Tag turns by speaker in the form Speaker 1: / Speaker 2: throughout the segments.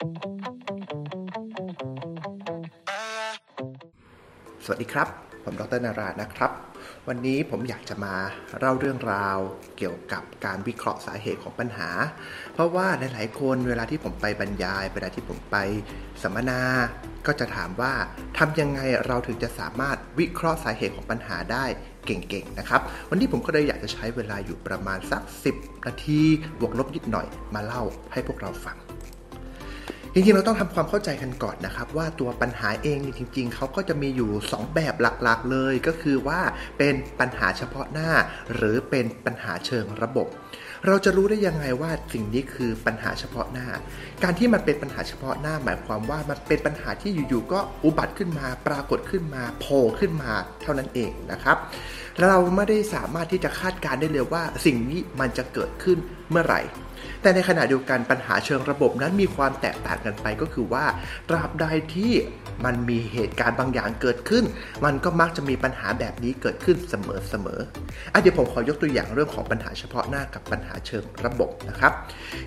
Speaker 1: สวัสดีครับ ผมดรนารานะครับ วันนี้ผมอยากจะมาเล่าเรื่องราวเกี่ยวกับการวิเคราะห์สาเหตุของปัญหา เพราะว่าหลายๆคนเวลาที่ผมไปบรรยาย เวลาที่ผมไปสัมมนา ก็จะถามว่าทำยังไงเราถึงจะสามารถวิเคราะห์สาเหตุของปัญหาได้เก่งๆ นะครับ วันนี้ผมก็เลยอยากจะใช้เวลาอยู่ประมาณสัก 10 นาที บวกลบนิดหน่อยมาเล่าให้พวกเราฟัง จริงๆเราต้องทำความเข้าใจกันก่อนนะครับ ว่าตัวปัญหาเองนี่จริง ๆเขาก็จะมีอยู่ 2 แบบหลักๆเลย ก็คือว่าเป็นปัญหาเฉพาะหน้า หรือเป็นปัญหาเชิงระบบ เราจะรู้ได้ยังไงว่าสิ่งนี้คือปัญหาเฉพาะหน้า การที่มันเป็นปัญหาเฉพาะหน้า หมายความว่ามันเป็นปัญหาที่อยู่ๆก็อุบัติขึ้นมา ปรากฏขึ้นมาโผล่ขึ้นมาเท่านั้นเองนะครับ เราไม่ได้สามารถที่จะคาดการได้เลยว่าสิ่งนี้มันจะเกิดขึ้นเมื่อไหร่ แต่ในขณะเดียวกันปัญหาเชิงระบบนั้นมีความแตกต่างกันไปก็คือว่าตราบใดที่มันมีเหตุการณ์บางอย่างเกิดขึ้น มันก็มักจะมีปัญหาแบบนี้เกิดขึ้นเสมอๆอะเดี๋ยวผมขอยกตัวอย่างเรื่องของปัญหาเฉพาะหน้ากับปัญหาเชิงระบบนะครับ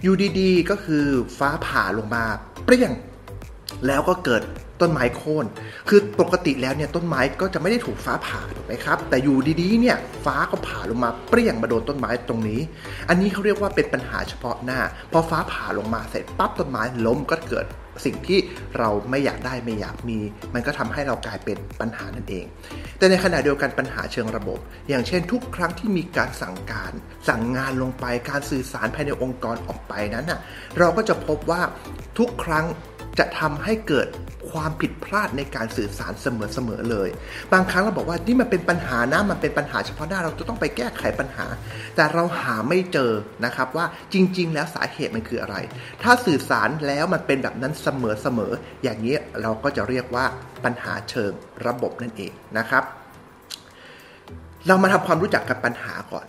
Speaker 1: อยู่ดีๆก็คือฟ้าผ่าลงมาเปรี้ยง แล้วก็เกิดต้นไม้โค่น คือปกติแล้วเนี่ยต้นไม้ก็จะไม่ได้ถูกฟ้าผ่าถูกไหมครับ แต่อยู่ดีๆเนี่ยฟ้าก็ผ่าลงมาเปรี้ยงมาโดนต้นไม้ตรงนี้ อันนี้เขาเรียกว่าเป็นปัญหาเฉพาะหน้า พอฟ้าผ่าลงมาเสร็จปั๊บต้นไม้ล้มก็เกิดสิ่งที่เราไม่อยากได้ไม่อยากมี มันก็ทำให้เรากลายเป็นปัญหานั่นเอง แต่ในขณะเดียวกันปัญหาเชิงระบบ อย่างเช่นทุกครั้งที่มีการสั่งการ สั่งงานลงไปการสื่อสารภายในองค์กรออกไปนั้นน่ะเราก็จะพบว่าทุกครั้ง จะทำให้เกิดความผิดพลาดในการสื่อสารเสมอๆเลย บางครั้งเราบอกว่านี่มันเป็นปัญหานะมันเป็นปัญหาเฉพาะหน้าเราจะต้องไปแก้ไขปัญหา แต่เราหาไม่เจอนะครับว่าจริง ๆ แล้วสาเหตุมันคืออะไร ถ้าสื่อสารแล้วมันเป็นแบบนั้นเสมอๆอย่างนี้เราก็จะเรียกว่าปัญหาเชิงระบบนั่นเองนะครับ เรามาทำความรู้จักกับปัญหาก่อน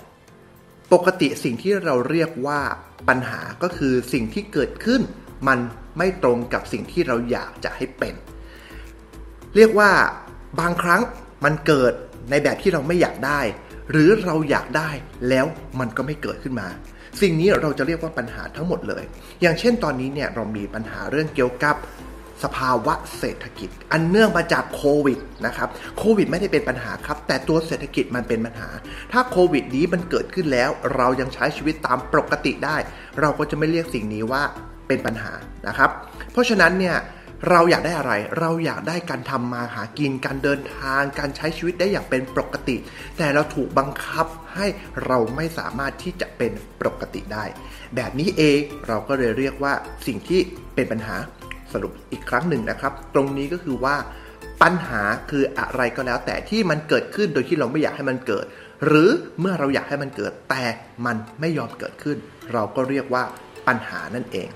Speaker 1: ปกติสิ่งที่เราเรียกว่าปัญหาก็คือสิ่งที่เกิดขึ้น มันไม่ตรงกับสิ่งที่เราอยากจะให้เป็น เรียกว่าบางครั้งมันเกิดในแบบที่เราไม่อยากได้ หรือเราอยากได้แล้วมันก็ไม่เกิดขึ้นมา สิ่งนี้เราจะเรียกว่าปัญหาทั้งหมดเลย อย่างเช่นตอนนี้เนี่ยเรามีปัญหาเรื่องเกี่ยวกับ สภาวะเศรษฐกิจ อันเนื่องมาจากโควิดนะครับโควิดไม่ได้เป็นปัญหาครับ แต่ตัวเศรษฐกิจมันเป็นปัญหา ถ้าโควิดนี้มันเกิดขึ้นแล้ว เรายังใช้ชีวิตตามปกติได้ เราก็จะไม่เรียกสิ่งนี้ว่าเป็นปัญหานะครับ เพราะฉะนั้นเนี่ยเราอยากได้อะไร เราอยากได้การทำมาหากิน การเดินทาง การใช้ชีวิตได้อย่างเป็นปกติ แต่เราถูกบังคับให้เราไม่สามารถที่จะเป็นปกติได้ แบบนี้เองเราก็เลยเรียกว่าสิ่งที่เป็นปัญหา สรุปอีกครั้งหนึ่งนะครับ ตรงนี้ก็คือว่าปัญหาคืออะไรก็แล้ว แต่ที่มันเกิดขึ้นโดยที่เราไม่อยากให้มันเกิด หรือเมื่อเราอยากให้มันเกิดแต่มันไม่ยอมเกิดขึ้น เราก็เรียกว่าปัญหานั่นเอง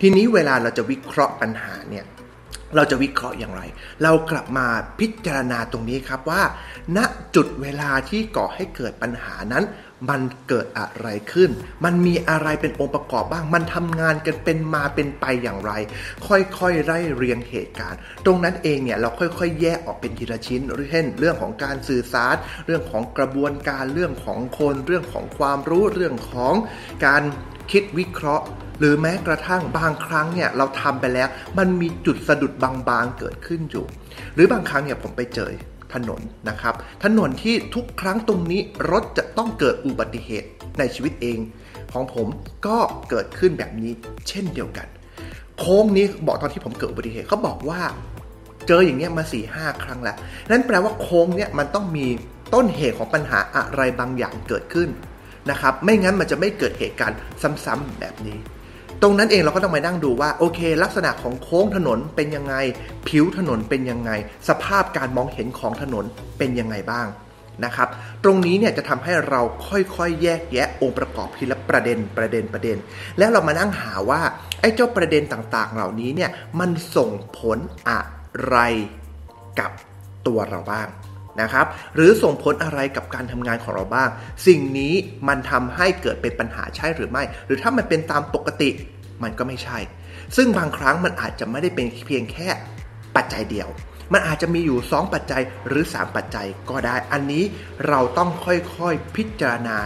Speaker 1: ทีนี้เวลาเราจะวิเคราะห์ปัญหาเนี่ยเราจะวิเคราะห์อย่างไร เรากลับมาพิจารณาตรงนี้ครับว่า ณจุดเวลาที่ก่อให้เกิดปัญหานั้น มันเกิดอะไรขึ้น มันมีอะไรเป็นองค์ประกอบบ้าง มันทำงานกันเป็นมาเป็นไปอย่างไร ค่อยๆไล่เรียงเหตุการณ์ ตรงนั้นเองเนี่ยเราค่อยๆ แยกออกเป็นทีละชิ้นเช่นเรื่องของการสื่อสาร เรื่องของกระบวนการ เรื่องของคน เรื่องของความรู้ เรื่องของการคิดวิเคราะห์ หรือแม้กระทั่งบางครั้งเนี่ยเราทำไปแล้ว มันมีจุดสะดุดบางๆเกิดขึ้นอยู่ หรือบางครั้งเนี่ยผมไปเจอ ถนนนะครับ ถนนที่ทุกครั้งตรงนี้รถจะต้องเกิดอุบัติเหตุในชีวิตเอง ของผมก็เกิดขึ้นแบบนี้เช่นเดียวกัน โค้งนี้บอกตอนที่ผมเกิดอุบัติเหตุเขาบอกว่าเจออย่างเงี้ยมา4ี่ห้าครั้งแล้ว นั่นแปลว่าโค้งเนี่ยมันต้องมีต้นเหตุของปัญหาอะไรบางอย่างเกิดขึ้นนะครับ ไม่งั้นมันจะไม่เกิดเหตุการณ์ซ้ำๆแบบนี้ ตรงนั้นเองเราก็ต้องมานั่งดูว่าโอเค ลักษณะของโค้งถนนเป็นยังไง ผิวถนนเป็นยังไง สภาพการมองเห็นของถนนเป็นยังไงบ้างนะครับ ตรงนี้เนี่ยจะทำให้เราค่อยๆ แยกแยะองค์ประกอบทีละประเด็นประเด็นประเด็น แล้วเรามานั่งหาว่าไอ้เจ้าประเด็นต่างๆ เหล่านี้เนี่ยมันส่งผลอะไรกับตัวเราบ้าง นะครับ หรือส่งผลอะไรกับการทำงานของเราบ้าง สิ่งนี้มันทำให้เกิดเป็นปัญหาใช่หรือไม่ หรือถ้ามันเป็นตามปกติมันก็ไม่ใช่ ซึ่งบางครั้งมันอาจจะไม่ได้เป็นเพียงแค่ปัจจัยเดียว มันอาจจะมีอยู่ 2 ปัจจัยหรือ 3 ปัจจัยก็ได้ อันนี้เราต้องค่อยๆพิจารณา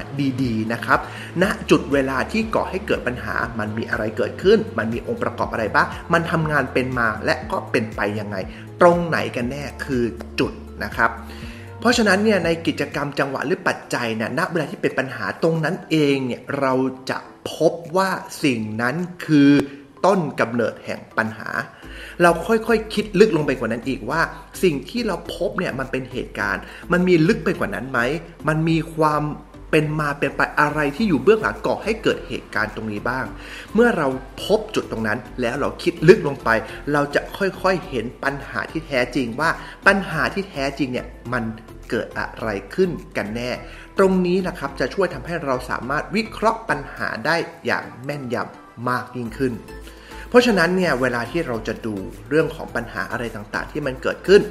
Speaker 1: ดี ๆ นะครับณจุดเวลาที่ก่อให้เกิดปัญหา มันมีอะไรเกิดขึ้น มันมีองค์ประกอบอะไรบ้าง มันทำงานเป็นมาและก็เป็นไปยังไง ตรงไหนกันแน่คือจุดนะครับ เพราะฉะนั้นเนี่ยในกิจกรรมจังหวะหรือปัจจัยเนี่ยณเวลาที่เป็นปัญหาตรงนั้นเองเนี่ยเราจะพบว่าสิ่งนั้นคือต้นกำเนิดแห่งปัญหา เราค่อยๆคคิดลึกลงไปกว่านั้นอีกว่า สิ่งที่เราพบเนี่ยมันเป็นเหตุการณ์ มันมีลึกไปกว่านั้นไหม มันมีความเป็นมาเป็นไปอะไรที่อยู่เบื้องหลังก่อให้เกิดเหตุการณ์ตรงนี้บ้าง เมื่อเราพบจุดตรงนั้น แล้วเราคิดลึกลงไป เราจะค่อยๆเห็นปัญหาที่แท้จริงว่าปัญหาที่แท้จริงเนี่ยมัน เกิดอะไรขึ้นกันแน่ ตรงนี้นะครับจะช่วยทำให้เราสามารถวิเคราะห์ปัญหาได้อย่างแม่นยำมากยิ่งขึ้น เพราะฉะนั้นเนี่ยเวลาที่เราจะดูเรื่องของปัญหาอะไรต่างๆ ที่มันเกิดขึ้น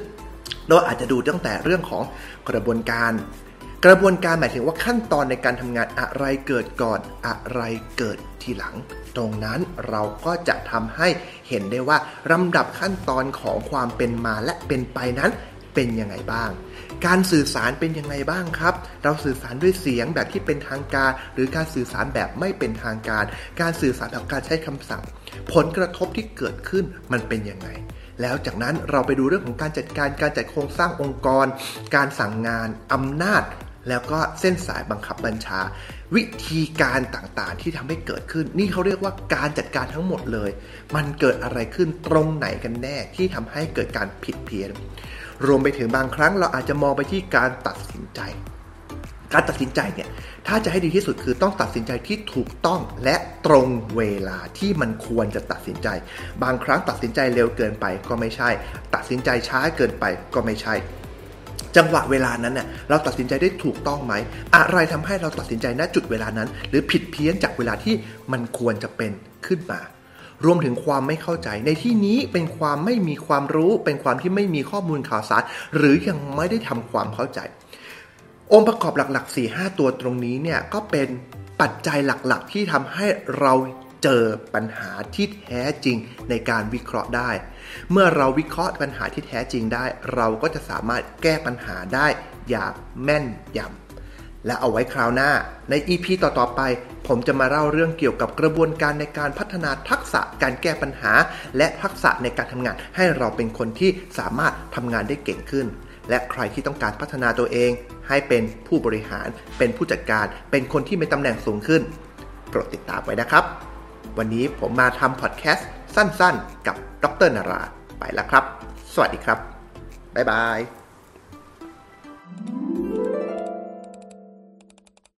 Speaker 1: เราอาจจะดูตั้งแต่เรื่องของกระบวนการกระบวนการหมายถึงว่าขั้นตอนในการทำงานอะไรเกิดก่อนอะไรเกิดทีหลัง ตรงนั้นเราก็จะทำให้เห็นได้ว่าลำดับขั้นตอนของความเป็นมาและเป็นไปนั้น เป็นยังไงบ้าง การสื่อสารเป็นยังไงบ้างครับ เราสื่อสารด้วยเสียงแบบที่เป็นทางการ หรือการสื่อสารแบบไม่เป็นทางการ การสื่อสารแบบการใช้คำสั่งผลกระทบที่เกิดขึ้นมันเป็นยังไงแล้วจากนั้นเราไปดูเรื่องของการจัดการการจัดโครงสร้างองค์กร การสั่งงานอำนาจ แล้วก็เส้นสายบังคับบัญชา วิธีการต่างๆที่ทำให้เกิดขึ้น นี่เขาเรียกว่าการจัดการทั้งหมดเลย มันเกิดอะไรขึ้นตรงไหนกันแน่ที่ทำให้เกิดการผิดเพี้ยน รวมไปถึงบางครั้งเราอาจจะมองไปที่การตัดสินใจ การตัดสินใจเนี่ยถ้าจะให้ดีที่สุดคือต้องตัดสินใจที่ถูกต้องและตรงเวลาที่มันควรจะตัดสินใจ บางครั้งตัดสินใจเร็วเกินไปก็ไม่ใช่ ตัดสินใจช้าเกินไปก็ไม่ใช่จังหวะเวลานั้นเนี่ยเราตัดสินใจได้ถูกต้องไหม อะไรทำให้เราตัดสินใจณจุดเวลานั้น หรือผิดเพี้ยนจากเวลาที่มันควรจะเป็นขึ้นมา รวมถึงความไม่เข้าใจ ในที่นี้เป็นความไม่มีความรู้ เป็นความที่ไม่มีข้อมูลข่าวสาร หรือยังไม่ได้ทำความเข้าใจ องค์ประกอบหลัก ๆ 4-5 ตัวตรงนี้เนี่ยก็เป็นปัจจัยหลักๆ ที่ทำให้เราเจอปัญหาที่แท้จริงในการวิเคราะห์ได้ เมื่อเราวิเคราะห์ปัญหาที่แท้จริงได้ เราก็จะสามารถแก้ปัญหาได้อย่างแม่นยำ และเอาไว้คราวหน้า ใน EP ต่อๆไป ผมจะมาเล่าเรื่องเกี่ยวกับกระบวนการในการพัฒนาทักษะการแก้ปัญหา และทักษะในการทำงานให้เราเป็นคนที่สามารถทำงานได้เก่งขึ้น และใครที่ต้องการพัฒนาตัวเอง ให้เป็นผู้บริหาร เป็นผู้จัดการ เป็นคนที่มีตำแหน่งสูงขึ้นโปรดติดตามไว้นะครับ วันนี้ผมมาทำพอดแคสต์สั้นๆ กับดรนารา ไปแล้วครับ สวัสดีครับบ๊ายบาย